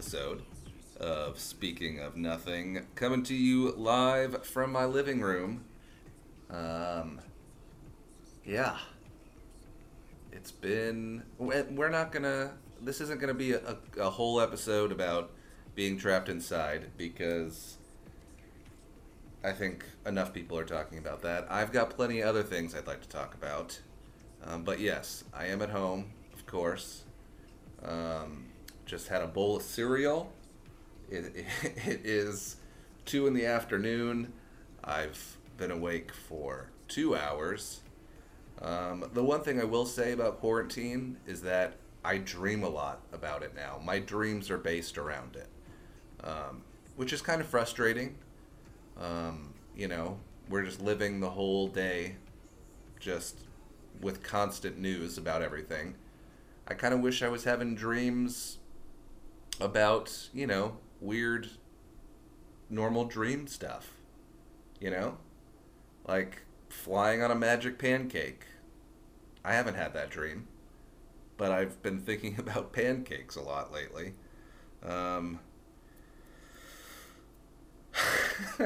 Episode of Speaking of Nothing, coming to you live from my living room. Um, yeah. It's been. we- We're not gonna. This isn't gonna be a, a, whole episode about being trapped inside because I think enough people are talking about that. I've got plenty other things I'd like to talk about. Um, but yes, I am at home, of course. Um, just had a bowl of cereal. It, it is 2 in the afternoon. I've been awake for two hours. Um, the one thing I will say about quarantine is that I dream a lot about it now. My dreams are based around it, um, which is kind of frustrating. Um, you know, we're just living the whole day just with constant news about everything. I kind of wish I was having dreams about, you know, weird, normal dream stuff. You know? Like flying on a magic pancake. I haven't had that dream, but I've been thinking about pancakes a lot lately. Um,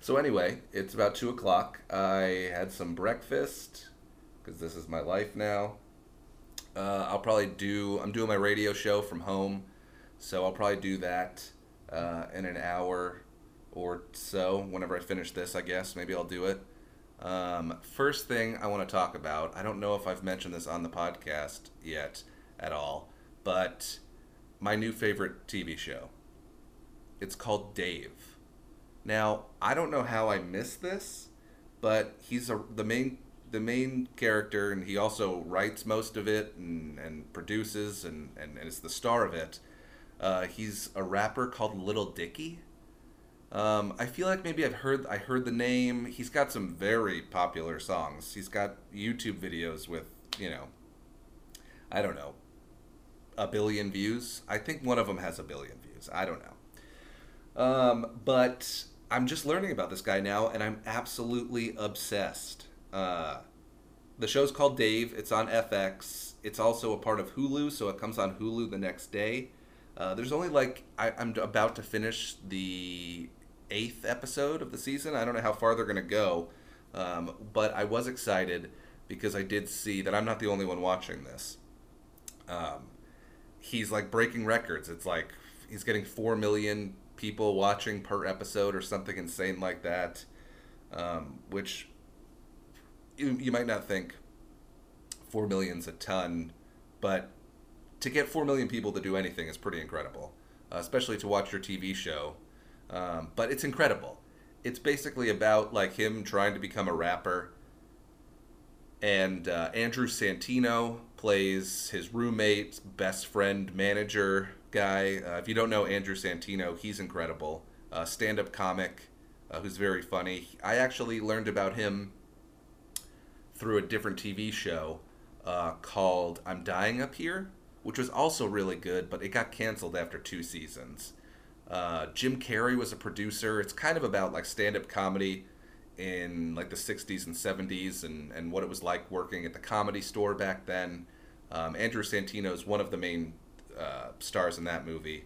so anyway, it's about two o'clock. I had some breakfast because this is my life now. Uh, I'll probably do. I'm doing my radio show from home, so I'll probably do that uh, in an hour or so. Whenever I finish this, I guess maybe I'll do it. Um, first thing I want to talk about. I don't know if I've mentioned this on the podcast yet at all, but my new favorite TV show. It's called Dave. Now, I don't know how I missed this, but he's a, the main the main character, and he also writes most of it and, and produces and, and, and is the star of it. Uh, he's a rapper called Little Dicky. Um, I feel like maybe I've heard I heard the name. He's got some very popular songs. He's got YouTube videos with you know, I don't know, a billion views. I think one of them has a billion views. I don't know. Um, but I'm just learning about this guy now, and I'm absolutely obsessed. Uh, the show's called Dave. It's on FX. It's also a part of Hulu, so it comes on Hulu the next day. Uh, there's only like I, I'm about to finish the eighth episode of the season. I don't know how far they're gonna go, um, but I was excited because I did see that I'm not the only one watching this. Um, he's like breaking records. It's like he's getting four million people watching per episode or something insane like that, um, which you, you might not think four million's a ton, but to get four million people to do anything is pretty incredible, uh, especially to watch your TV show. Um, but it's incredible. It's basically about like him trying to become a rapper, and uh, Andrew Santino plays his roommate, best friend, manager guy. Uh, if you don't know Andrew Santino, he's incredible. Uh, stand-up comic uh, who's very funny. I actually learned about him through a different TV show uh, called "I'm Dying Up Here," which was also really good, but it got canceled after two seasons. Uh, Jim Carrey was a producer. It's kind of about like stand-up comedy in like the 60s and 70s and, and what it was like working at the comedy store back then. Um, Andrew Santino is one of the main uh, stars in that movie,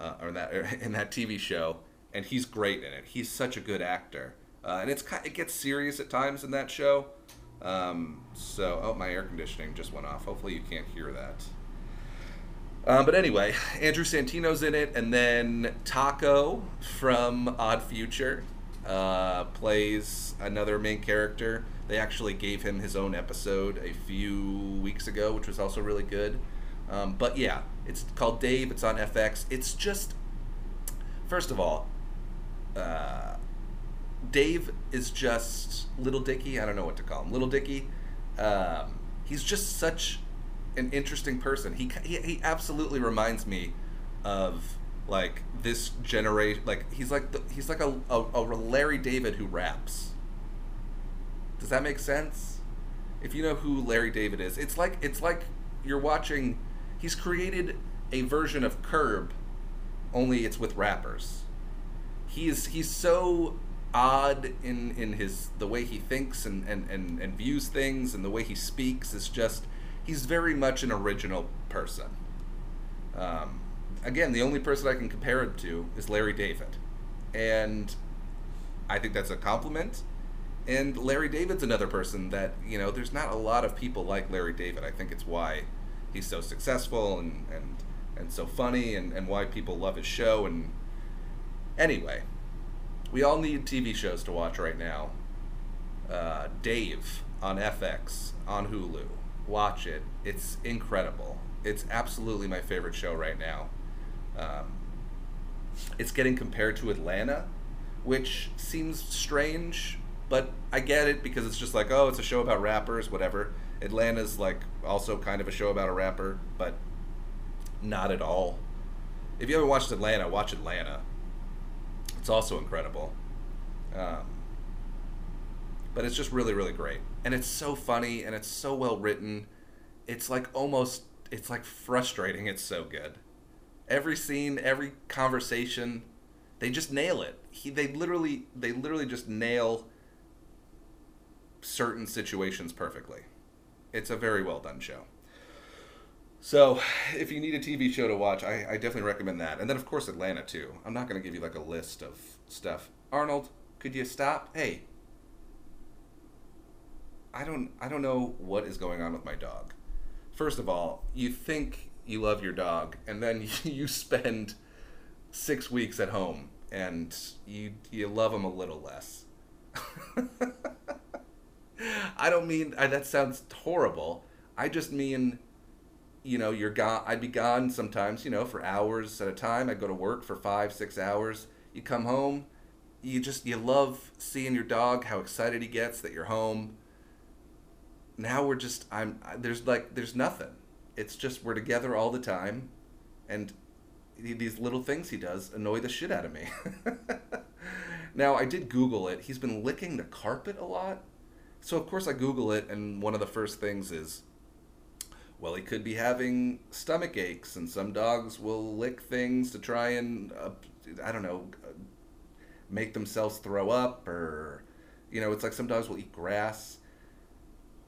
uh, or in that in that TV show, and he's great in it. He's such a good actor, uh, and it's it gets serious at times in that show. Um, so, oh, my air conditioning just went off. Hopefully, you can't hear that. Um, but anyway, Andrew Santino's in it, and then Taco from Odd Future uh, plays another main character. They actually gave him his own episode a few weeks ago, which was also really good. Um, but yeah, it's called Dave. It's on FX. It's just, first of all, uh, Dave is just Little Dicky. I don't know what to call him. Little Dicky. Um, he's just such an interesting person. He, he he absolutely reminds me of like this generation. Like he's like the, he's like a, a a Larry David who raps. Does that make sense? If you know who Larry David is, it's like it's like you're watching. He's created a version of Curb, only it's with rappers. He's he's so odd in in his the way he thinks and and, and, and views things and the way he speaks is just he's very much an original person. Um, again, the only person I can compare him to is Larry David, and I think that's a compliment. And Larry David's another person that you know. There's not a lot of people like Larry David. I think it's why he's so successful and and and so funny, and and why people love his show. And anyway, we all need TV shows to watch right now. Uh, Dave on FX on Hulu. Watch it. It's incredible. It's absolutely my favorite show right now. Um, it's getting compared to Atlanta, which seems strange, but I get it because it's just like, oh, it's a show about rappers, whatever. Atlanta's like also kind of a show about a rapper, but not at all. If you haven't watched Atlanta, watch Atlanta. It's also incredible. Um, but it's just really, really great. And it's so funny and it's so well written. It's like almost, it's like frustrating. It's so good. Every scene, every conversation, they just nail it. He, they literally, they literally just nail certain situations perfectly. It's a very well done show. So, if you need a TV show to watch, I, I definitely recommend that. And then, of course, Atlanta, too. I'm not going to give you like a list of stuff. Arnold, could you stop? Hey, I don't, I don't know what is going on with my dog. First of all, you think you love your dog, and then you spend six weeks at home, and you you love him a little less. I don't mean that sounds horrible. I just mean you know, you're gone. I'd be gone sometimes, you know, for hours at a time. I'd go to work for five, six hours. You come home, you just you love seeing your dog, how excited he gets that you're home. Now we're just I'm there's like there's nothing. It's just we're together all the time, and these little things he does annoy the shit out of me. now I did Google it. He's been licking the carpet a lot, so of course I Google it, and one of the first things is well, he could be having stomach aches, and some dogs will lick things to try and, uh, I don't know, make themselves throw up, or, you know, it's like some dogs will eat grass.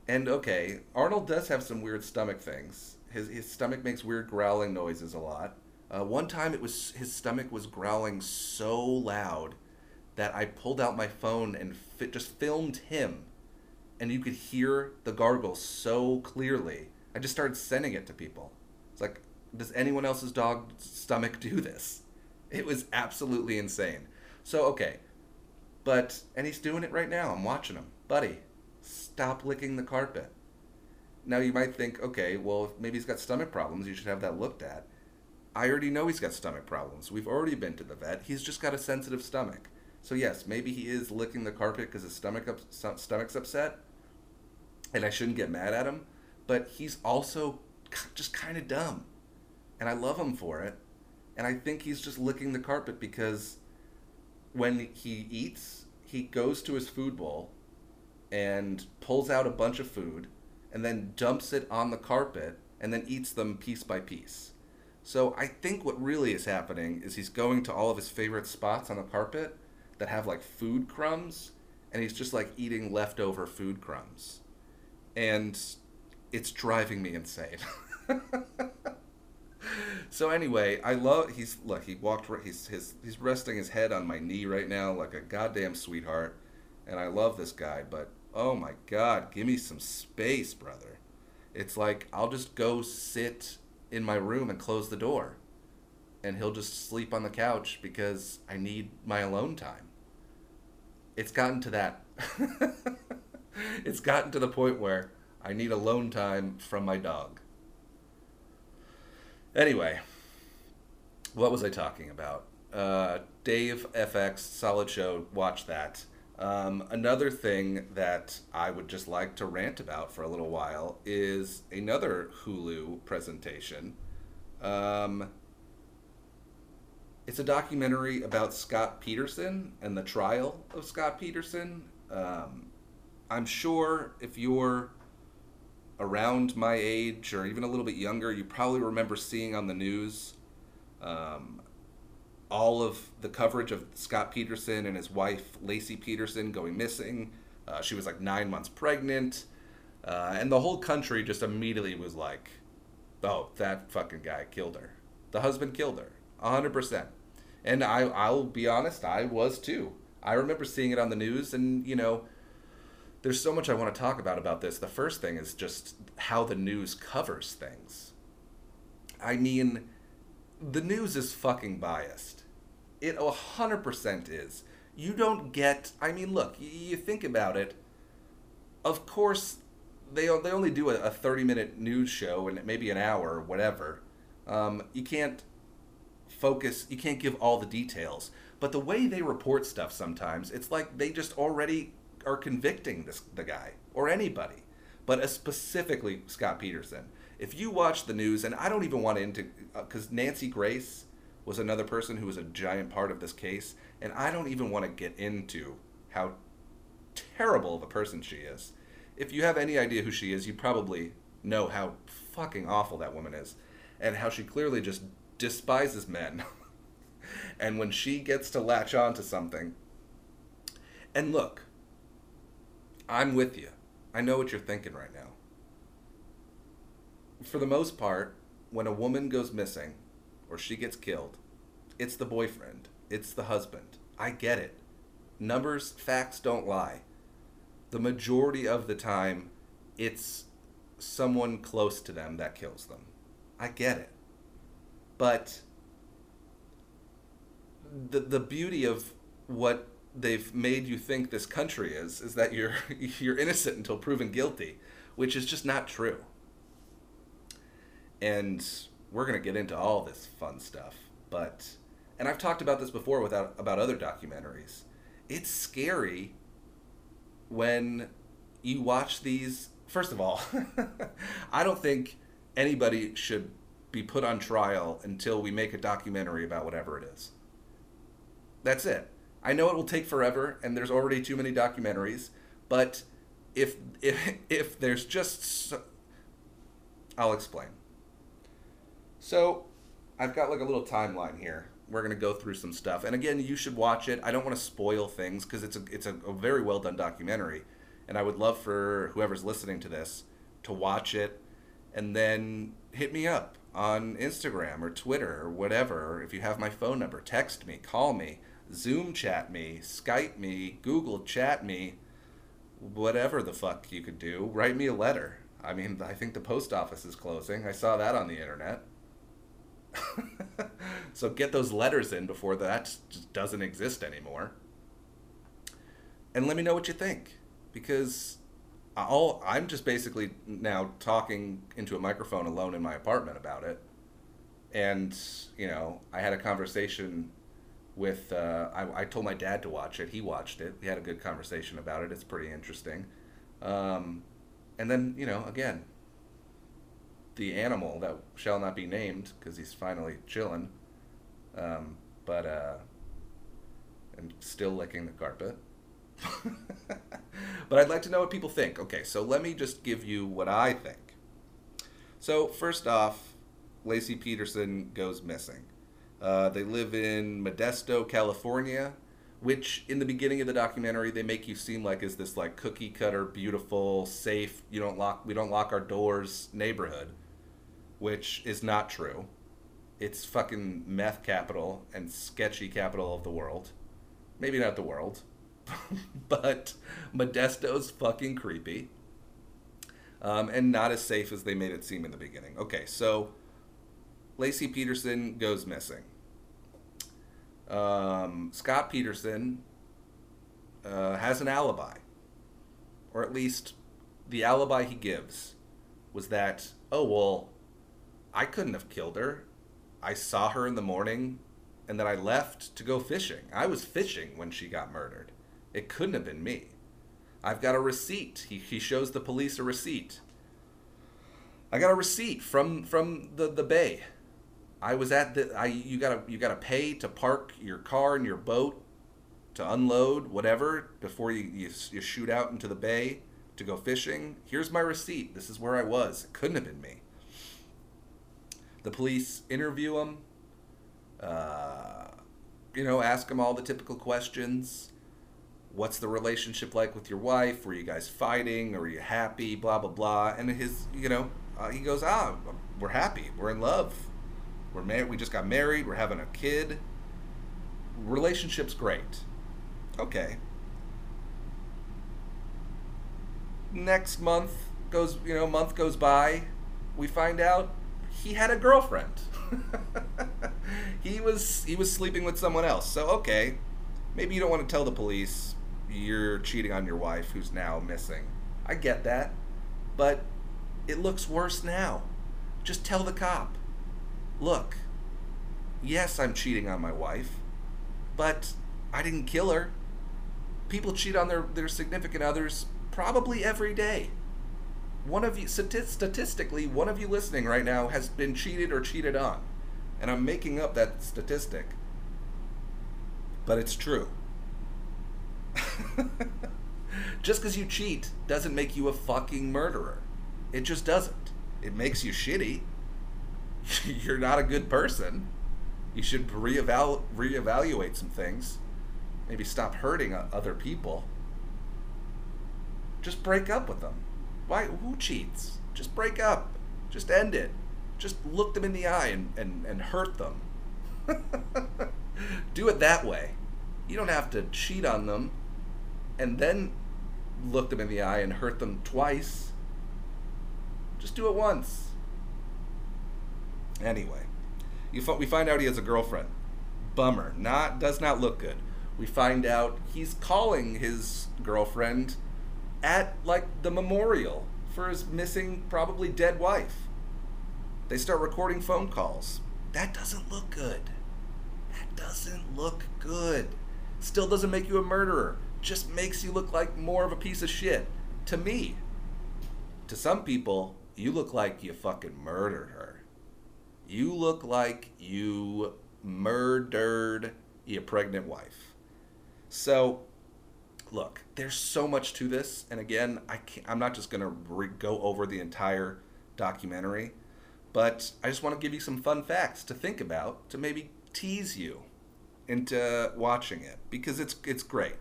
And okay, Arnold does have some weird stomach things. His, his stomach makes weird growling noises a lot. Uh, one time, it was his stomach was growling so loud that I pulled out my phone and fit, just filmed him, and you could hear the gargle so clearly I just started sending it to people. It's like, does anyone else's dog stomach do this? It was absolutely insane. So, okay. But, and he's doing it right now. I'm watching him. Buddy, stop licking the carpet. Now, you might think, okay, well, maybe he's got stomach problems. You should have that looked at. I already know he's got stomach problems. We've already been to the vet. He's just got a sensitive stomach. So, yes, maybe he is licking the carpet because his stomach up, stomach's upset. And I shouldn't get mad at him but he's also just kind of dumb. And I love him for it. And I think he's just licking the carpet because when he eats, he goes to his food bowl and pulls out a bunch of food and then dumps it on the carpet and then eats them piece by piece. So I think what really is happening is he's going to all of his favorite spots on the carpet that have like food crumbs and he's just like eating leftover food crumbs. And it's driving me insane. so anyway, I love he's look he walked he's his he's resting his head on my knee right now like a goddamn sweetheart, and I love this guy, but oh my god, give me some space, brother. It's like I'll just go sit in my room and close the door, and he'll just sleep on the couch because I need my alone time. It's gotten to that. it's gotten to the point where I need alone time from my dog. Anyway, what was I talking about? Uh, Dave FX, solid show. Watch that. Um, another thing that I would just like to rant about for a little while is another Hulu presentation. Um, it's a documentary about Scott Peterson and the trial of Scott Peterson. Um, I'm sure if you're around my age or even a little bit younger, you probably remember seeing on the news um, all of the coverage of Scott Peterson and his wife Laci Peterson going missing. Uh, she was like nine months pregnant, uh, and the whole country just immediately was like, "Oh, that fucking guy killed her. The husband killed her, hundred percent." And I, I'll be honest, I was too. I remember seeing it on the news, and you know, there's so much I want to talk about about this. The first thing is just how the news covers things. I mean, the news is fucking biased. It 100% is. You don't get. I mean, look, you think about it. Of course, they they only do a, 30 minute news show and maybe an hour or whatever. Um, you can't focus. You can't give all the details. But the way they report stuff sometimes, it's like they just already are convicting this the guy or anybody, but specifically Scott Peterson. If you watch the news, and I don't even want to into because uh, Nancy Grace was another person who was a giant part of this case, and I don't even want to get into how terrible of a person she is. If you have any idea who she is, you probably know how fucking awful that woman is, and how she clearly just despises men. and when she gets to latch on to something, and look, I'm with you. I know what you're thinking right now. For the most part, when a woman goes missing or she gets killed, it's the boyfriend, it's the husband. I get it. Numbers, facts don't lie. The majority of the time, it's someone close to them that kills them. I get it. But the the beauty of what they've made you think this country is is that you're you're innocent until proven guilty, which is just not true. And we're gonna get into all this fun stuff, but and I've talked about this before without about other documentaries. It's scary when you watch these. First of all, I don't think anybody should be put on trial until we make a documentary about whatever it is. That's it. I know it will take forever, and there's already too many documentaries. But if if if there's just, so, I'll explain. So, I've got like a little timeline here. We're gonna go through some stuff, and again, you should watch it. I don't want to spoil things because it's a it's a, a very well done documentary, and I would love for whoever's listening to this to watch it, and then hit me up on Instagram or Twitter or whatever. If you have my phone number, text me, call me Zoom chat me, Skype me, Google chat me, whatever the fuck you could do. Write me a letter. I mean, I think the post office is closing. I saw that on the internet. so get those letters in before that just doesn't exist anymore. And let me know what you think because all I'm just basically now talking into a microphone alone in my apartment about it. And, you know, I had a conversation with uh, I, I, told my dad to watch it. He watched it. We had a good conversation about it. It's pretty interesting. Um, and then you know again, the animal that shall not be named because he's finally chilling, um, but uh, and still licking the carpet. but I'd like to know what people think. Okay, so let me just give you what I think. So first off, Laci Peterson goes missing. Uh, they live in Modesto, California, which in the beginning of the documentary they make you seem like is this like cookie cutter, beautiful, safe. You don't lock, we don't lock our doors neighborhood, which is not true. It's fucking meth capital and sketchy capital of the world. Maybe not the world, but Modesto's fucking creepy. Um, and not as safe as they made it seem in the beginning. Okay, so Laci Peterson goes missing. Um, Scott Peterson uh, has an alibi, or at least the alibi he gives was that, oh, well, I couldn't have killed her. I saw her in the morning and then I left to go fishing. I was fishing when she got murdered. It couldn't have been me. I've got a receipt. He, he shows the police a receipt. I got a receipt from from the, the bay. I was at the I you gotta you gotta pay to park your car and your boat to unload whatever before you, you, you shoot out into the bay to go fishing. Here's my receipt. This is where I was. It couldn't have been me. The police interview him. Uh, you know, ask him all the typical questions. What's the relationship like with your wife? Were you guys fighting? Are you happy? Blah blah blah. And his, you know, uh, he goes, ah, we're happy. We're in love. We're married. We just got married. We're having a kid. Relationship's great. Okay. Next month goes, you know, month goes by. We find out he had a girlfriend. he was he was sleeping with someone else. So okay, maybe you don't want to tell the police you're cheating on your wife who's now missing. I get that. But it looks worse now. Just tell the cop. Look, yes, I'm cheating on my wife, but I didn't kill her. People cheat on their, their significant others probably every day. One of you, statistically, one of you listening right now has been cheated or cheated on. And I'm making up that statistic. But it's true. Just because you cheat doesn't make you a fucking murderer. It just doesn't. It makes you shitty. You're not a good person. You should reeval- reevaluate some things. Maybe stop hurting uh, other people. Just break up with them. Why? Who cheats? Just break up. Just end it. Just look them in the eye and, and, and hurt them. Do it that way. You don't have to cheat on them and then look them in the eye and hurt them twice. Just do it once. Anyway, you we find out he has a girlfriend. Bummer. Not does not look good. We find out he's calling his girlfriend at like the memorial for his missing, probably dead wife. They start recording phone calls. That doesn't look good. That doesn't look good. Still doesn't make you a murderer. Just makes you look like more of a piece of shit. To me. To some people, you look like you fucking murdered her. You look like you murdered your pregnant wife. So, look, there's so much to this, and again, I can't, I'm not just gonna re- go over the entire documentary, but I just want to give you some fun facts to think about to maybe tease you into watching it because it's it's great,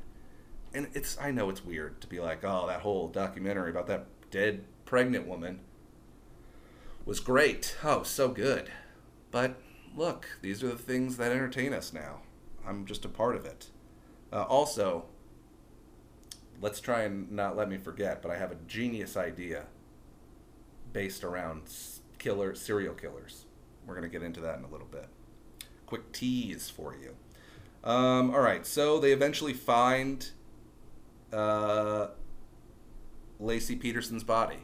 and it's I know it's weird to be like, oh, that whole documentary about that dead pregnant woman was great. Oh, so good. But look, these are the things that entertain us now. I'm just a part of it. Uh, also, let's try and not let me forget, but I have a genius idea based around killer serial killers. We're going to get into that in a little bit. Quick tease for you. Um, all right, so they eventually find uh, Laci Peterson's body.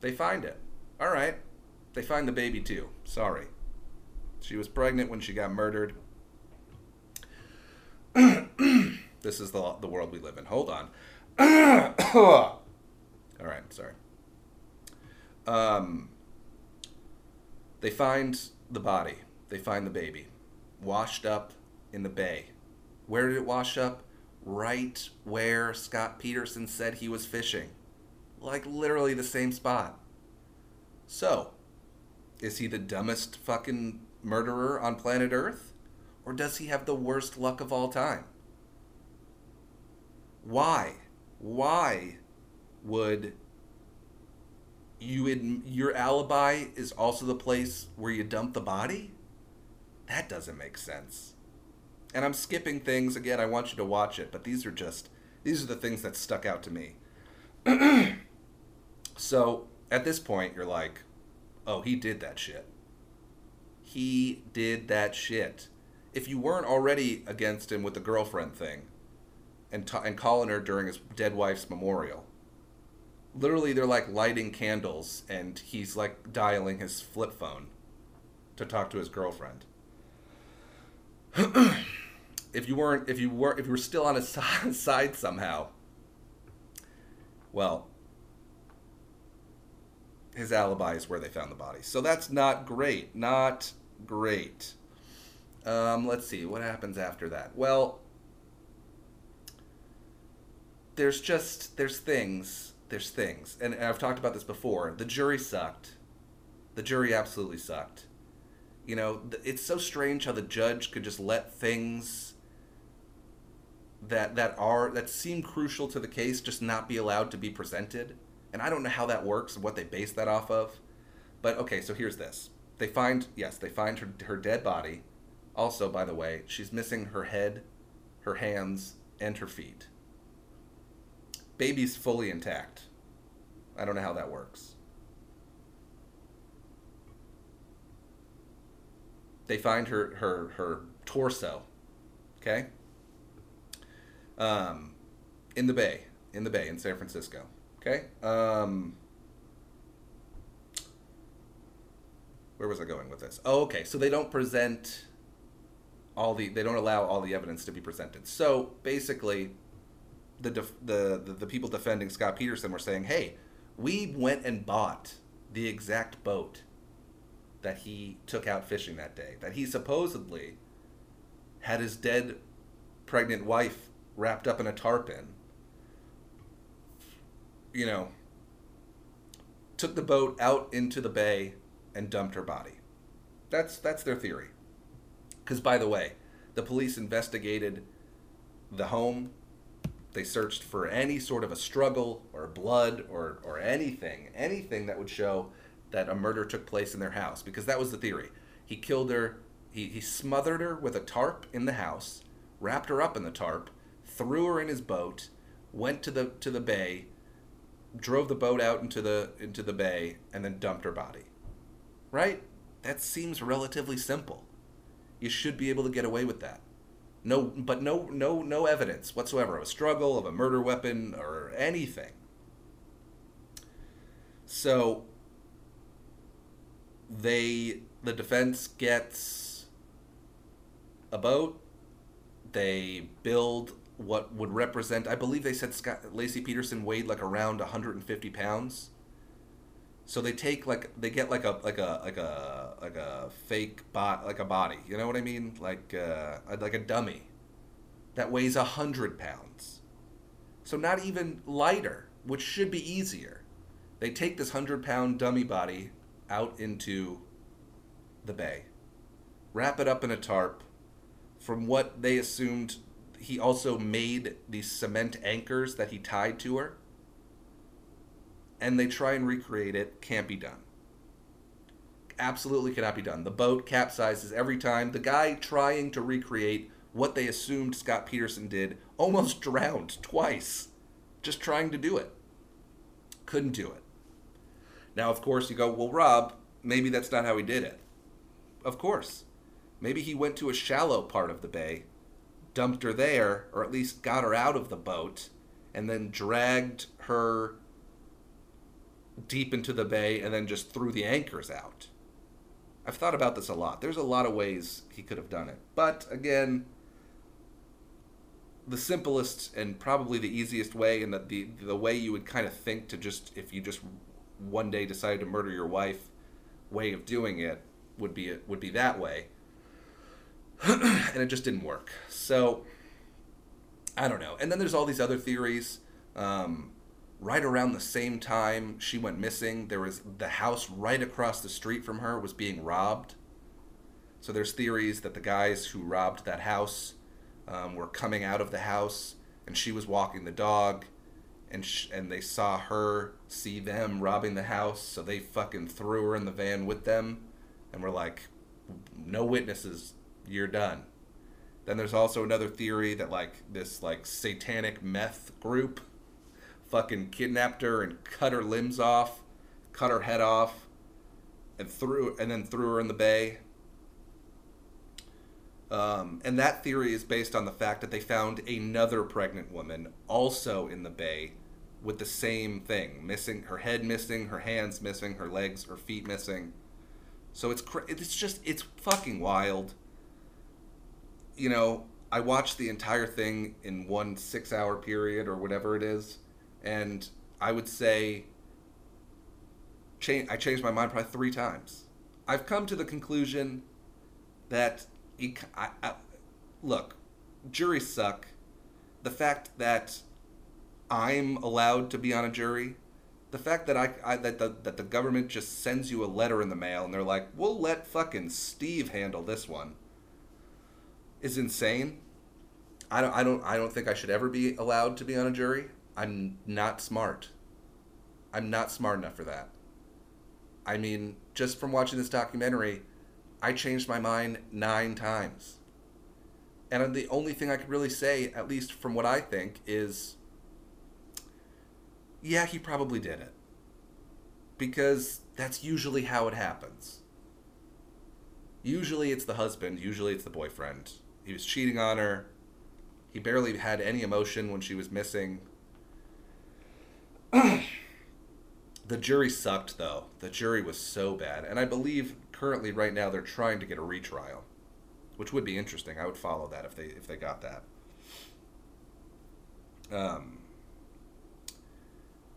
They find it. All right. They find the baby too. Sorry. She was pregnant when she got murdered. this is the, the world we live in. Hold on. All right, sorry. Um, they find the body. They find the baby, washed up in the bay. Where did it wash up? Right where Scott Peterson said he was fishing. Like literally the same spot. So, is he the dumbest fucking murderer on planet Earth? Or does he have the worst luck of all time? Why? Why would you in your alibi is also the place where you dump the body? That doesn't make sense. And I'm skipping things again. I want you to watch it, but these are just these are the things that stuck out to me. so, at this point, you're like, "Oh, he did that shit." He did that shit. If you weren't already against him with the girlfriend thing and t- and calling her during his dead wife's memorial, literally they're like lighting candles and he's like dialing his flip phone to talk to his girlfriend. if you weren't, if you were, if you were still on his side somehow, well, his alibi is where they found the body. So that's not great. Not great. Um, let's see what happens after that. Well, there's just there's things there's things, and I've talked about this before. The jury sucked. The jury absolutely sucked. You know, it's so strange how the judge could just let things that that are that seem crucial to the case just not be allowed to be presented. And I don't know how that works what they base that off of. But okay, so here's this. They find yes, they find her her dead body. Also, by the way, she's missing her head, her hands, and her feet. Baby's fully intact. I don't know how that works. They find her her her torso. Okay? Um in the bay, in the bay in San Francisco. Okay? Um where was I going with this? Oh, okay. So they don't present all the they don't allow all the evidence to be presented. So basically, the def, the, the the people defending Scott Peterson were saying, "Hey, we went and bought the exact boat that he took out fishing that day. That he supposedly had his dead pregnant wife wrapped up in a tarp in. You know, took the boat out into the bay and dumped her body. That's that's their theory. Because by the way, the police investigated the home. They searched for any sort of a struggle or blood or or anything, anything that would show that a murder took place in their house because that was the theory. He killed her, he, he smothered her with a tarp in the house, wrapped her up in the tarp, threw her in his boat, went to the to the bay, drove the boat out into the into the bay and then dumped her body right? That seems relatively simple. You should be able to get away with that. No, but no, no, no evidence whatsoever of a struggle, of a murder weapon, or anything. So they, the defense gets a boat. They build what would represent, I believe they said Scott, Laci Peterson weighed like around 150 pounds so they take like they get like a like a like a like a fake bot like a body. You know what I mean? Like uh, like a dummy that weighs a hundred pounds. So not even lighter, which should be easier. They take this hundred pound dummy body out into the bay, wrap it up in a tarp. From what they assumed, he also made these cement anchors that he tied to her and they try and recreate it, can't be done. Absolutely cannot be done. The boat capsizes every time. The guy trying to recreate what they assumed Scott Peterson did almost drowned twice just trying to do it. Couldn't do it. Now, of course, you go, well, Rob, maybe that's not how he did it. Of course. Maybe he went to a shallow part of the bay, dumped her there, or at least got her out of the boat, and then dragged her deep into the bay and then just threw the anchors out. I've thought about this a lot. There's a lot of ways he could have done it. But again, the simplest and probably the easiest way and the, the, the way you would kind of think to just if you just one day decided to murder your wife way of doing it would be would be that way. and it just didn't work. So I don't know. And then there's all these other theories. Um, right around the same time she went missing, there was the house right across the street from her was being robbed. So there's theories that the guys who robbed that house um, were coming out of the house, and she was walking the dog, and sh- and they saw her see them robbing the house, so they fucking threw her in the van with them, and were like, no witnesses, you're done. Then there's also another theory that like this like satanic meth group fucking kidnapped her and cut her limbs off, cut her head off, and threw and then threw her in the bay. Um, and that theory is based on the fact that they found another pregnant woman also in the bay with the same thing missing her head missing her hands missing her legs her feet missing so it's it's just it's fucking wild you know I watched the entire thing in one six hour period or whatever it is, and I would say change, I changed my mind probably three times. I've come to the conclusion that look, juries suck. The fact that I'm allowed to be on a jury, the fact that I, I that the that the government just sends you a letter in the mail and they're like, "We'll let fucking Steve handle this one," is insane. I don't I don't I don't think I should ever be allowed to be on a jury. I'm not smart. I'm not smart enough for that. I mean, just from watching this documentary, I changed my mind nine times. And the only thing I could really say, at least from what I think, is yeah, he probably did it. Because that's usually how it happens. Usually it's the husband, usually it's the boyfriend. He was cheating on her. He barely had any emotion when she was missing. the jury sucked, though. The jury was so bad. And I believe currently, right now, they're trying to get a retrial, which would be interesting. I would follow that if they if they got that. Um,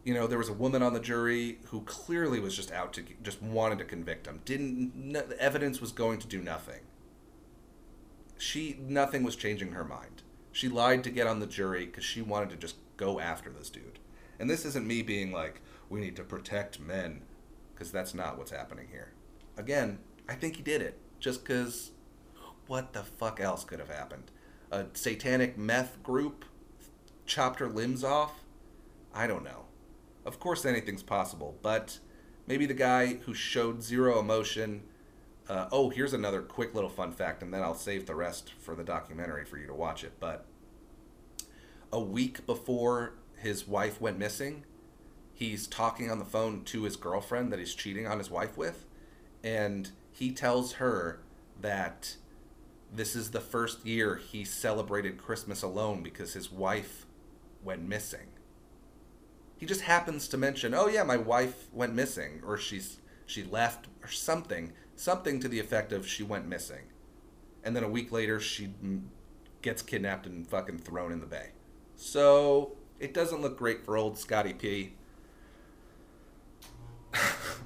you know, there was a woman on the jury who clearly was just out to just wanted to convict him. Didn't no, the evidence was going to do nothing. She nothing was changing her mind. She lied to get on the jury because she wanted to just go after this dude. And this isn't me being like, we need to protect men, because that's not what's happening here. Again, I think he did it just because. What the fuck else could have happened? A satanic meth group chopped her limbs off? I don't know. Of course, anything's possible, but maybe the guy who showed zero emotion. Uh, oh, here's another quick little fun fact, and then I'll save the rest for the documentary for you to watch it. But a week before his wife went missing, he's talking on the phone to his girlfriend that he's cheating on his wife with, and he tells her that this is the first year he celebrated Christmas alone because his wife went missing he just happens to mention, "Oh yeah, my wife went missing," or she's she left, or something, something to the effect of she went missing, and then a week later she gets kidnapped and fucking thrown in the bay. So it doesn't look great for old Scotty P.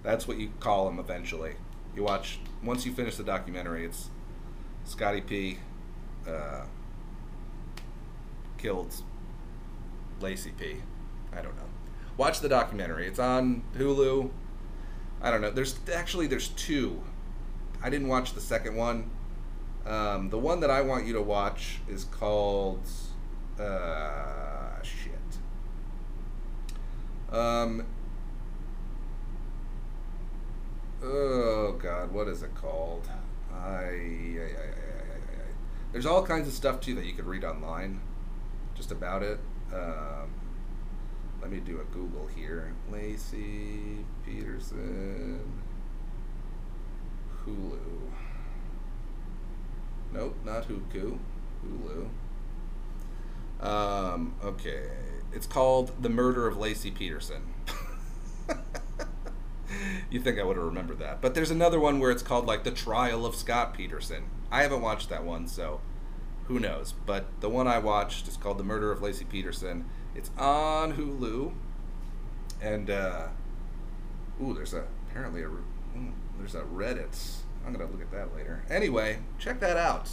That's what you call him eventually. You watch once you finish the documentary, it's Scotty P. Uh, killed Laci P. I don't know. Watch the documentary. It's on Hulu. I don't know. There's actually there's two. I didn't watch the second one. Um, the one that I want you to watch is called uh, shit. Um, oh God, what is it called? I, I, I, there's all kinds of stuff too that you could read online, just about it. Um, let me do a Google here. Laci Peterson Hulu. Nope, not Huku. Hulu. Um, okay. It's called The Murder of Laci Peterson. you think I would have remembered that. But there's another one where it's called like The Trial of Scott Peterson. I haven't watched that one, so who knows. But the one I watched is called The Murder of Laci Peterson it's on Hulu, and uh, ooh, there's a apparently a there's that Reddit. I'm gonna look at that later. Anyway, check that out.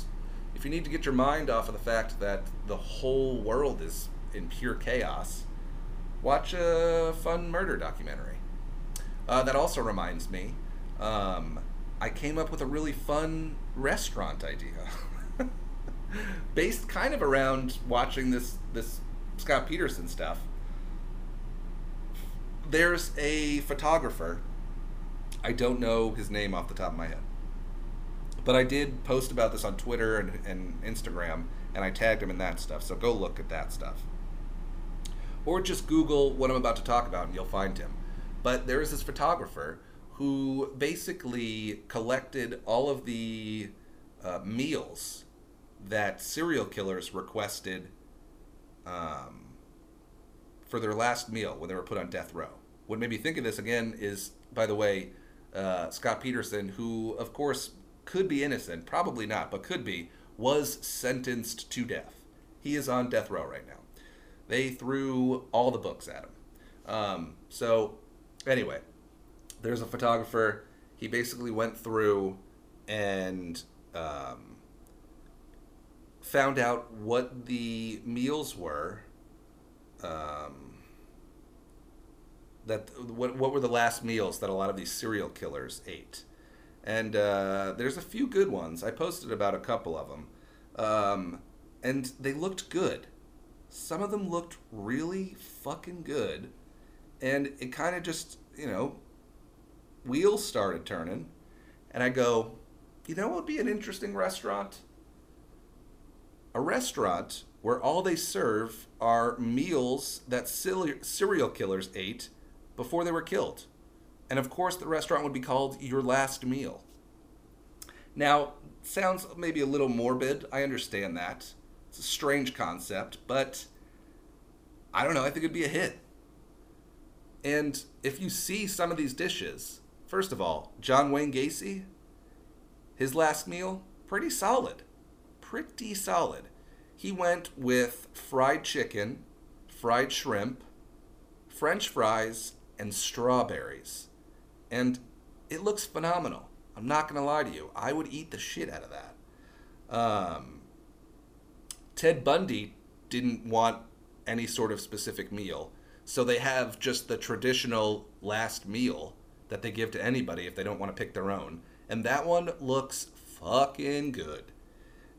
If you need to get your mind off of the fact that the whole world is in pure chaos, watch a fun murder documentary. Uh, that also reminds me, um, I came up with a really fun restaurant idea, based kind of around watching this this Scott Peterson stuff, there's a photographer. I don't know his name off the top of my head. But I did post about this on Twitter and, and Instagram, and I tagged him in that stuff. So go look at that stuff. Or just Google what I'm about to talk about, and you'll find him. But there is this photographer who basically collected all of the uh, meals that serial killers requested um, for their last meal when they were put on death row. What made me think of this again is, by the way, uh, Scott Peterson, who of course could be innocent, probably not, but could be, was sentenced to death. He is on death row right now. They threw all the books at him. Um, so, anyway, there's a photographer. He basically went through and um, found out what the meals were. Um, that what what were the last meals that a lot of these serial killers ate, and uh, there's a few good ones. I posted about a couple of them, um, and they looked good. Some of them looked really fucking good, and it kind of just you know wheels started turning, and I go, you know what would be an interesting restaurant? A restaurant where all they serve are meals that serial killers ate before they were killed. And of course, the restaurant would be called Your Last Meal. Now, sounds maybe a little morbid. I understand that. It's a strange concept, but I don't know. I think it'd be a hit. And if you see some of these dishes, first of all, John Wayne Gacy, his last meal, pretty solid. Pretty solid. He went with fried chicken, fried shrimp, french fries, and strawberries. And it looks phenomenal. I'm not going to lie to you. I would eat the shit out of that. Um, Ted Bundy didn't want any sort of specific meal. So they have just the traditional last meal that they give to anybody if they don't want to pick their own. And that one looks fucking good.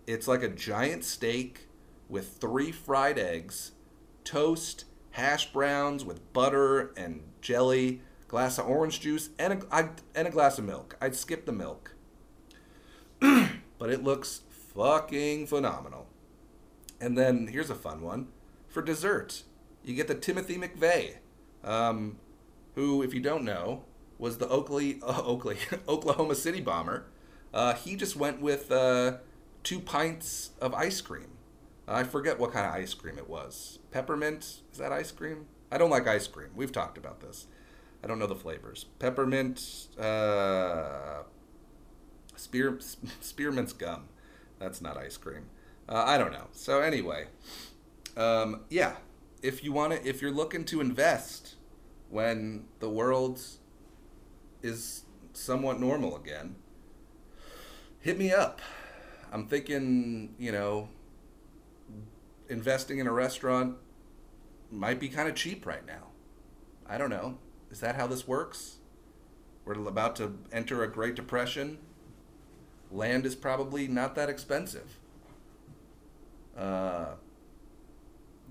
It's like a giant steak with three fried eggs, toast, hash browns with butter and jelly, glass of orange juice, and a, I, and a glass of milk. I'd skip the milk. but it looks fucking phenomenal. And then here's a fun one. For dessert, you get the Timothy McVeigh, um, who, if you don't know, was the Oakley, uh, Oakley, Oklahoma City bomber. Uh, he just went with uh, two pints of ice cream. I forget what kind of ice cream it was. Peppermint? Is that ice cream? I don't like ice cream. We've talked about this. I don't know the flavors. Peppermint, uh, spear, spearmint's gum. That's not ice cream. Uh, I don't know. So anyway, um, yeah. If you want to, if you're looking to invest when the world is somewhat normal again, hit me up. I'm thinking, you know, investing in a restaurant might be kind of cheap right now. I don't know. Is that how this works? We're about to enter a Great Depression. Land is probably not that expensive. Uh,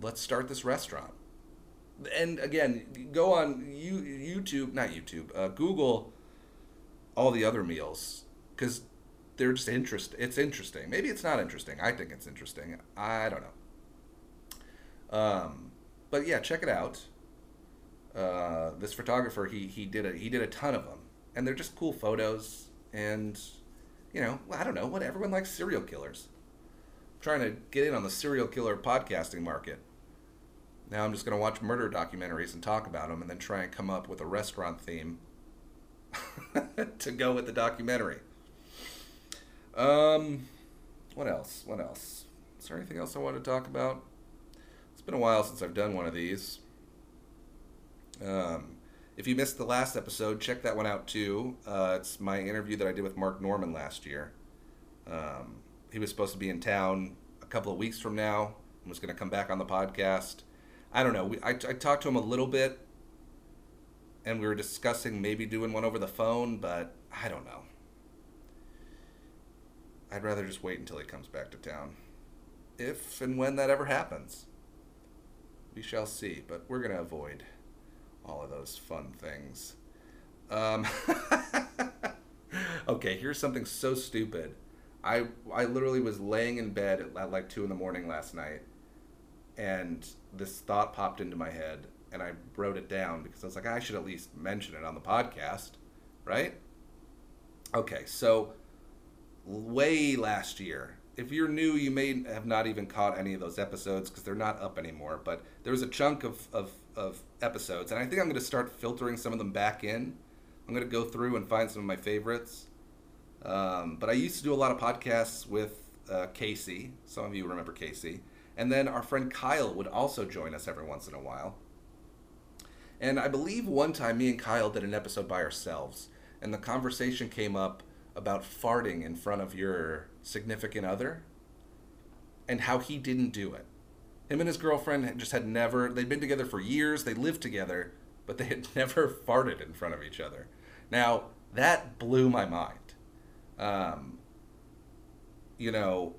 let's start this restaurant. And again, go on YouTube, not YouTube, uh, Google all the other meals because they're just interest. It's interesting. Maybe it's not interesting. I think it's interesting. I don't know. Um, but yeah, check it out. Uh, this photographer, he he did a he did a ton of them, and they're just cool photos. And you know, I don't know what everyone likes serial killers. I'm trying to get in on the serial killer podcasting market. Now I'm just gonna watch murder documentaries and talk about them, and then try and come up with a restaurant theme to go with the documentary. Um, what else? What else? Is there anything else I want to talk about? Been a while since I've done one of these. Um, if you missed the last episode, check that one out too. Uh, it's my interview that I did with Mark Norman last year. Um, he was supposed to be in town a couple of weeks from now and was going to come back on the podcast. I don't know. We, I, I talked to him a little bit and we were discussing maybe doing one over the phone, but I don't know. I'd rather just wait until he comes back to town. If and when that ever happens we shall see. But we're going to avoid all of those fun things. Um, okay, here's something so stupid. I I literally was laying in bed at, at like two in the morning last night, and this thought popped into my head, and I wrote it down because I was like, I should at least mention it on the podcast, right? Okay, so way last year, if you're new, you may have not even caught any of those episodes because they're not up anymore. But there was a chunk of, of, of episodes, and I think I'm going to start filtering some of them back in. I'm going to go through and find some of my favorites. Um, but I used to do a lot of podcasts with uh, Casey. Some of you remember Casey. And then our friend Kyle would also join us every once in a while. And I believe one time me and Kyle did an episode by ourselves, and the conversation came up about farting in front of your significant other and how he didn't do it. Him and his girlfriend just had never, they'd been together for years, they lived together, but they had never farted in front of each other. Now, that blew my mind. Um, you know,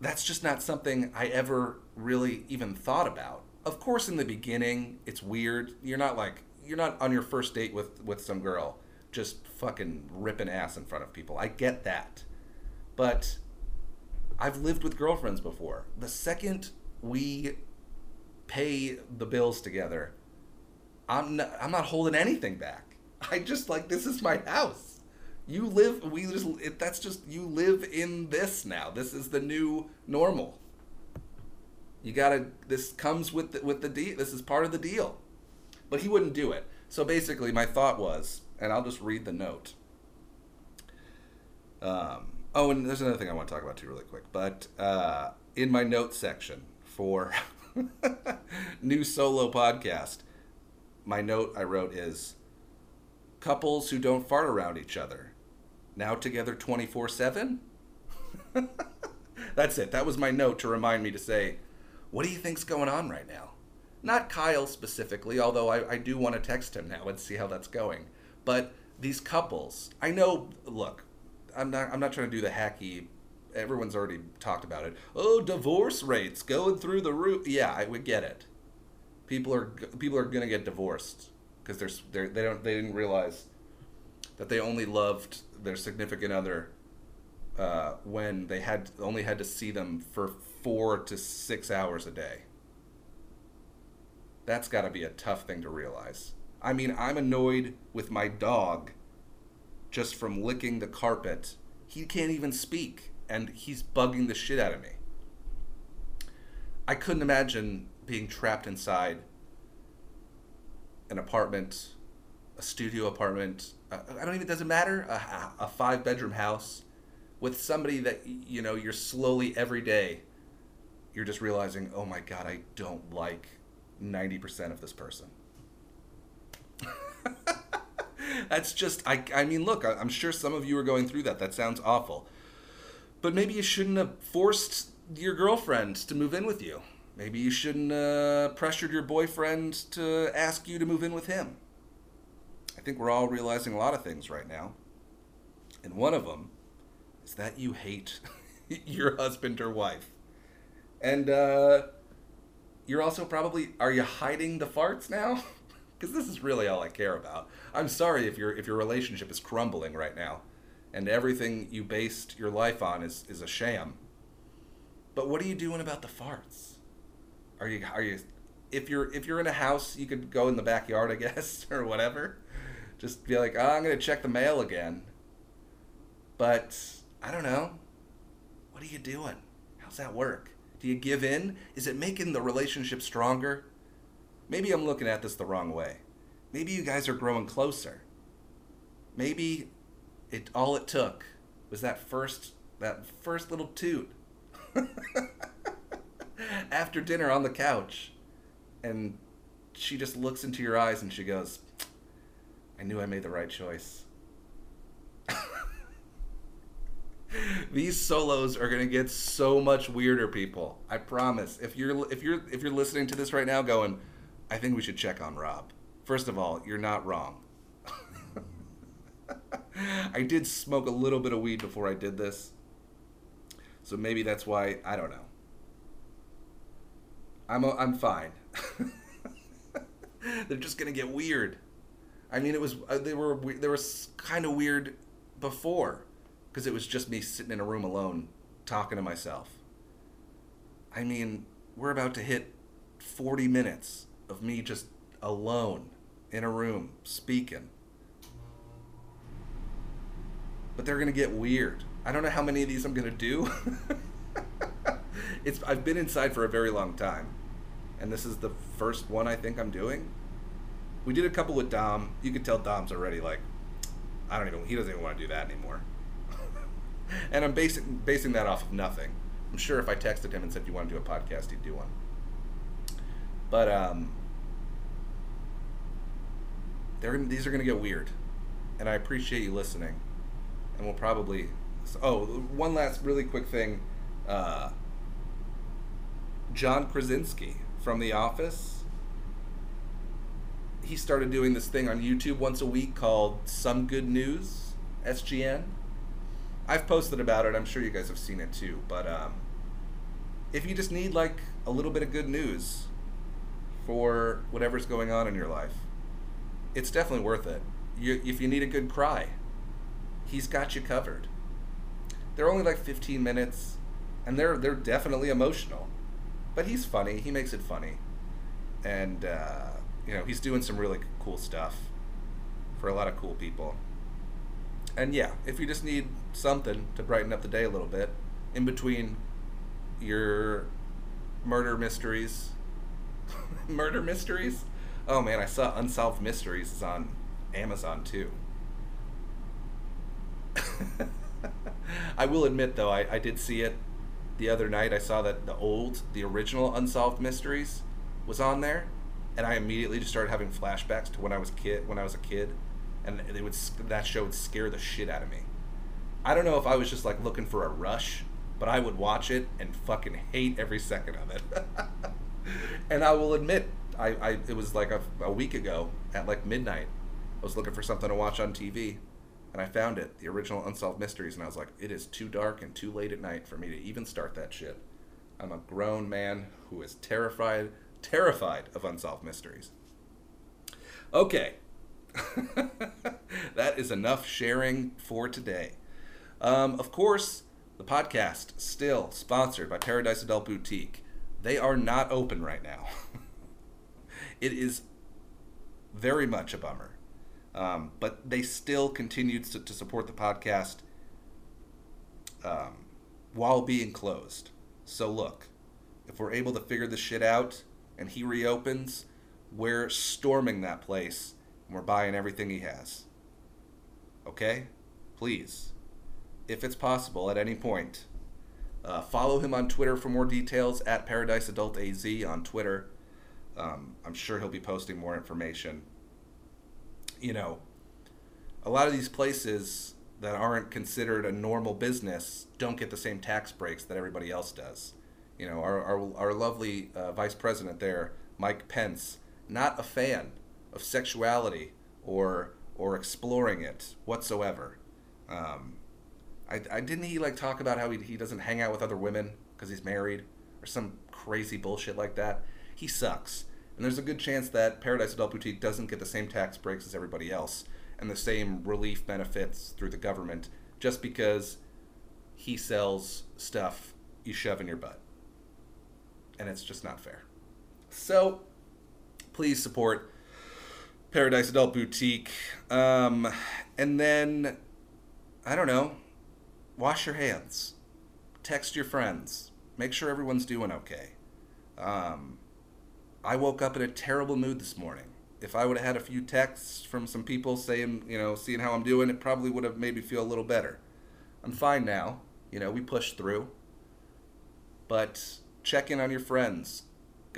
that's just not something I ever really even thought about. Of course, in the beginning, it's weird. You're not like, you're not on your first date with, with some girl just fucking ripping ass in front of people. I get that. But I've lived with girlfriends before. The second we pay the bills together, I'm not, I'm not holding anything back. I just like this is my house. You live we just it, that's just you live in this now. This is the new normal. You got to this comes with the, with the deal. This is part of the deal. But he wouldn't do it. So basically my thought was, and I'll just read the note. Um, oh, and there's another thing I want to talk about too, really quick. But uh, in my notes section for new solo podcast, my note I wrote is couples who don't fart around each other now together 24 7 that's it. That was my note to remind me to say what do you think's going on right now? Not kyle specifically although i, I do want to text him now and see how that's going but these couples i know look i'm not i'm not trying to do the hacky everyone's already talked about it oh divorce rates going through the roof yeah i would get it people are people are to get divorced because they're, they're they don't they didn't realize that they only loved their significant other uh, when they had only had to see them for four to six hours a day. That's got to be a tough thing to realize. I mean, I'm annoyed with my dog just from licking the carpet. He can't even speak, and he's bugging the shit out of me. I couldn't imagine being trapped inside an apartment, a studio apartment. Uh, I don't even it doesn't matter. A, a five bedroom house with somebody that you know you're slowly every day. You're just realizing, oh my god, I don't like ninety percent of this person. That's just I. I mean, look, I'm sure some of you are going through that. That sounds awful, but maybe you shouldn't have forced your girlfriend to move in with you. Maybe you shouldn't uh, pressured your boyfriend to ask you to move in with him. I think we're all realizing a lot of things right now. And one of them is that you hate your husband or wife. And uh, you're also probably are you hiding the farts now? Because this is really all I care about. I'm sorry if your if your relationship is crumbling right now, and everything you based your life on is is a sham. But what are you doing about the farts? Are you are you if you're if you're in a house, you could go in the backyard, I guess, or whatever. Just be like, oh, I'm gonna check the mail again. But I don't know. What are you doing? How's that work? Do you give in? Is it making the relationship stronger? Maybe I'm looking at this the wrong way. Maybe you guys are growing closer. Maybe it all it took was that first that first little toot. after dinner on the couch. And she just looks into your eyes and she goes, I knew I made the right choice. These solos are gonna get so much weirder, people. I promise. If you're if you're if you're listening to this right now, going, I think we should check on Rob. First of all, you're not wrong. I did smoke a little bit of weed before I did this, so maybe that's why I don't know. I'm i I'm fine. They're just gonna get weird. I mean, it was uh, they were they were kind of weird before because it was just me sitting in a room alone talking to myself. I mean, we're about to hit 40 minutes of me just alone in a room speaking. But they're going to get weird. I don't know how many of these I'm going to do. it's I've been inside for a very long time, and this is the first one I think I'm doing. We did a couple with Dom. You could tell Dom's already like, I don't even. He doesn't even want to do that anymore. and I'm basing basing that off of nothing. I'm sure if I texted him and said you want to do a podcast, he'd do one. But um, they're these are gonna get weird, and I appreciate you listening, and we'll probably. Oh, one last really quick thing. Uh, John Krasinski from The Office. He started doing this thing on YouTube once a week called Some Good News, SGN. I've posted about it. I'm sure you guys have seen it too. But um, if you just need like a little bit of good news for whatever's going on in your life, it's definitely worth it. You, if you need a good cry, he's got you covered. They're only like 15 minutes, and they're they're definitely emotional, but he's funny. He makes it funny, and uh, you know he's doing some really cool stuff for a lot of cool people. And yeah, if you just need something to brighten up the day a little bit, in between your murder mysteries, murder mysteries. Oh man, I saw Unsolved Mysteries is on Amazon too. I will admit though, I, I did see it the other night. I saw that the old, the original Unsolved Mysteries was on there, and I immediately just started having flashbacks to when I was kid when I was a kid, and they would that show would scare the shit out of me. I don't know if I was just like looking for a rush, but I would watch it and fucking hate every second of it. and I will admit, I, I it was like a, a week ago at like midnight. I was looking for something to watch on TV, and I found it, the original Unsolved Mysteries, and I was like, it is too dark and too late at night for me to even start that shit. I'm a grown man who is terrified, terrified of Unsolved Mysteries. Okay. that is enough sharing for today. Um, of course, the podcast still sponsored by Paradise Adult Boutique. They are not open right now. it is very much a bummer. Um, but they still continued to, to support the podcast um, while being closed. So look, if we're able to figure this shit out and he reopens, we're storming that place and we're buying everything he has. Okay? Please, if it's possible at any point, uh, follow him on Twitter for more details at Paradise Adult AZ on Twitter. Um, I'm sure he'll be posting more information you know, a lot of these places that aren't considered a normal business don't get the same tax breaks that everybody else does. You know, our, our, our lovely uh, vice president there, Mike Pence, not a fan of sexuality or or exploring it whatsoever. Um, I, I didn't he like talk about how he, he doesn't hang out with other women because he's married or some crazy bullshit like that. He sucks. And there's a good chance that Paradise Adult Boutique doesn't get the same tax breaks as everybody else and the same relief benefits through the government just because he sells stuff you shove in your butt. And it's just not fair. So, please support Paradise Adult Boutique. Um, and then, I don't know, wash your hands, text your friends, make sure everyone's doing okay. Um, I woke up in a terrible mood this morning. If I would have had a few texts from some people saying, you know, seeing how I'm doing, it probably would have made me feel a little better. I'm fine now. You know, we pushed through. But check in on your friends.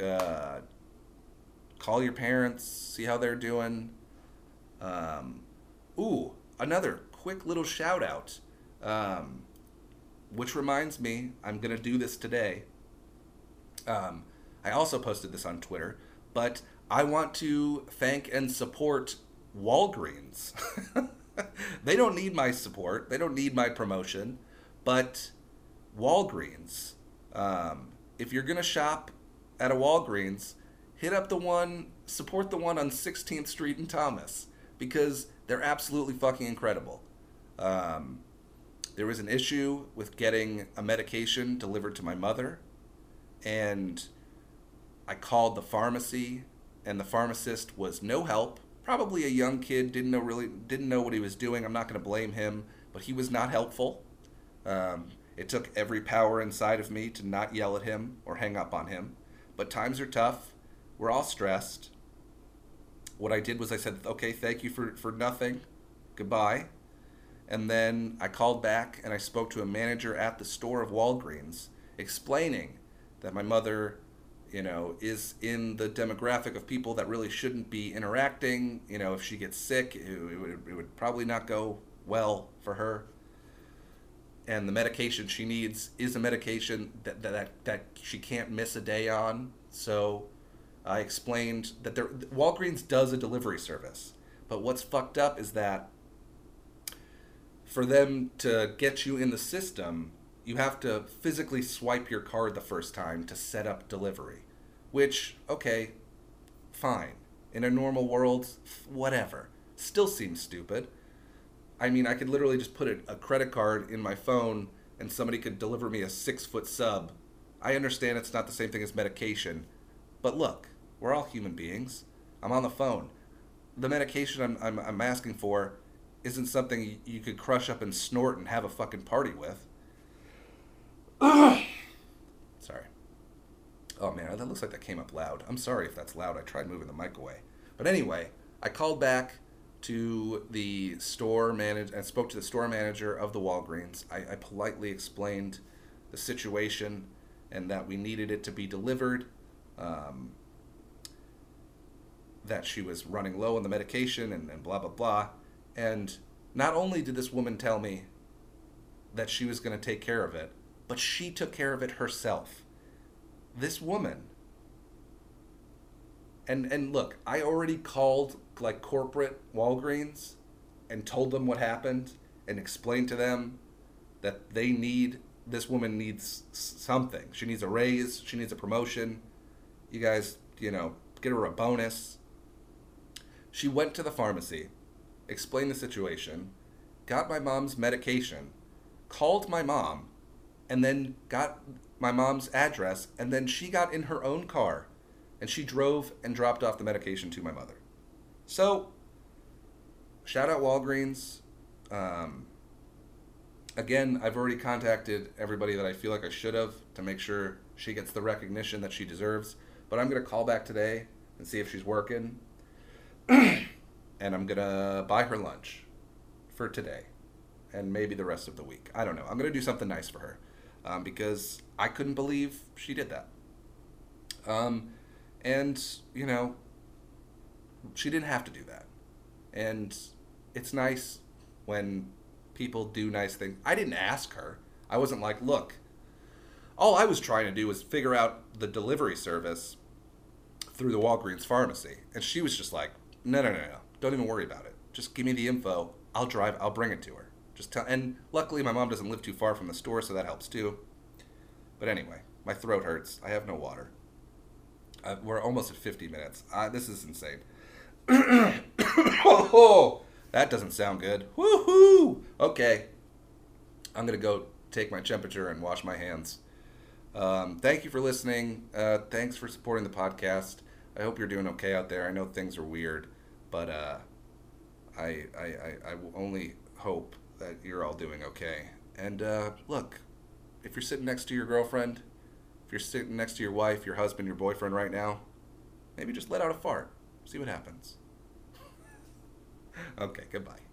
Uh, call your parents, see how they're doing. Um, ooh, another quick little shout out. Um, which reminds me, I'm going to do this today. Um, I also posted this on Twitter, but I want to thank and support Walgreens. they don't need my support, they don't need my promotion, but Walgreens, um, if you're going to shop at a Walgreens, hit up the one, support the one on 16th Street in Thomas because they're absolutely fucking incredible. Um, there was an issue with getting a medication delivered to my mother, and I called the pharmacy, and the pharmacist was no help. Probably a young kid, didn't know really didn't know what he was doing. I'm not going to blame him, but he was not helpful. Um, it took every power inside of me to not yell at him or hang up on him. But times are tough. We're all stressed. What I did was I said, "Okay, thank you for for nothing. Goodbye." And then I called back and I spoke to a manager at the store of Walgreens explaining that my mother, you know, is in the demographic of people that really shouldn't be interacting. You know, if she gets sick, it, it would, it would probably not go well for her. And the medication she needs is a medication that, that, that she can't miss a day on. So I explained that there, Walgreens does a delivery service. But what's fucked up is that for them to get you in the system, you have to physically swipe your card the first time to set up delivery. Which, okay, fine. In a normal world, whatever. Still seems stupid. I mean, I could literally just put a, credit card in my phone and somebody could deliver me a six foot sub. I understand it's not the same thing as medication, but look, we're all human beings. I'm on the phone. The medication I'm, I'm, I'm asking for isn't something you could crush up and snort and have a fucking party with. sorry. Oh man, that looks like that came up loud. I'm sorry if that's loud. I tried moving the mic away. But anyway, I called back to the store manager and spoke to the store manager of the Walgreens. I, I politely explained the situation and that we needed it to be delivered. Um, that she was running low on the medication and, and blah blah blah. And not only did this woman tell me that she was going to take care of it, but she took care of it herself. This woman. And and look, I already called like corporate Walgreens and told them what happened and explained to them that they need this woman needs something. She needs a raise, she needs a promotion. You guys, you know, get her a bonus. She went to the pharmacy, explained the situation, got my mom's medication, called my mom, and then got my mom's address, and then she got in her own car and she drove and dropped off the medication to my mother. So, shout out Walgreens. Um, again, I've already contacted everybody that I feel like I should have to make sure she gets the recognition that she deserves. But I'm going to call back today and see if she's working. and I'm going to buy her lunch for today and maybe the rest of the week. I don't know. I'm going to do something nice for her um, because I couldn't believe she did that. Um, and, you know, she didn't have to do that. And it's nice when people do nice things. I didn't ask her. I wasn't like, look, all I was trying to do was figure out the delivery service through the Walgreens pharmacy. And she was just like, no, no, no, no. Don't even worry about it. Just give me the info. I'll drive, I'll bring it to her. Just tell, and luckily my mom doesn't live too far from the store, so that helps too. But anyway, my throat hurts. I have no water. Uh, we're almost at 50 minutes. Uh, this is insane. oh, that doesn't sound good. Woohoo! Okay, I'm gonna go take my temperature and wash my hands. Um, thank you for listening. Uh, thanks for supporting the podcast. I hope you're doing okay out there. I know things are weird, but uh, I, I, I, I only hope that you're all doing okay. And uh, look, if you're sitting next to your girlfriend, if you're sitting next to your wife, your husband, your boyfriend right now, maybe just let out a fart. See what happens. okay, goodbye.